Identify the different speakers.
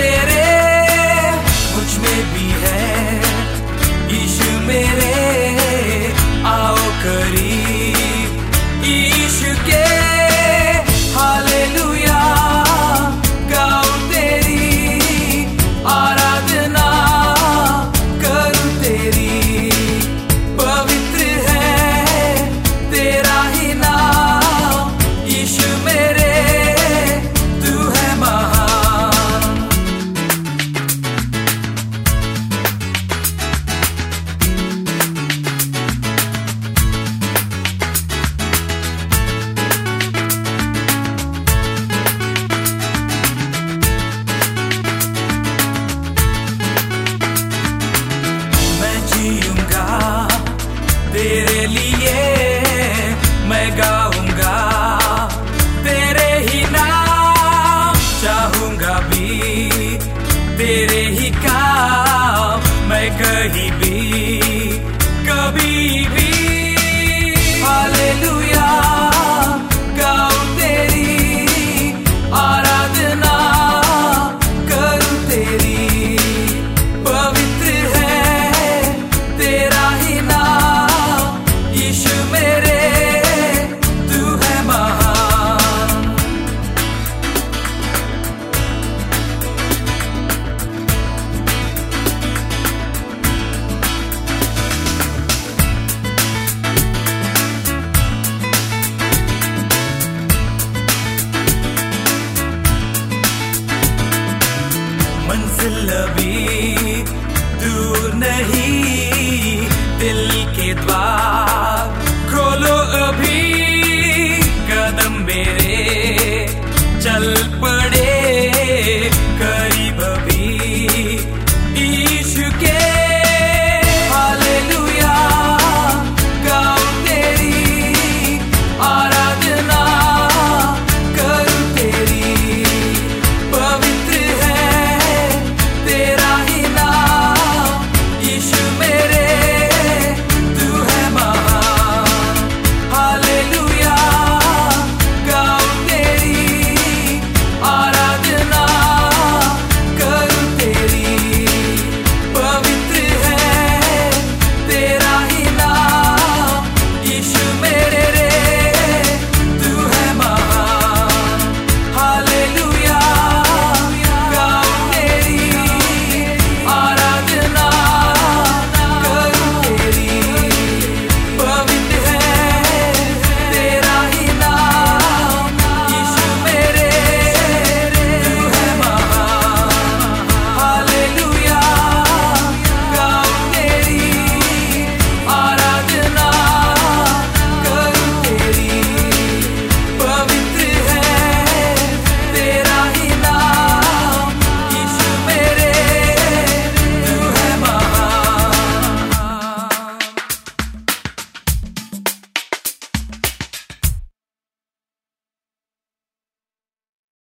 Speaker 1: querer dirty भी दूर नहीं दिल के द्वार।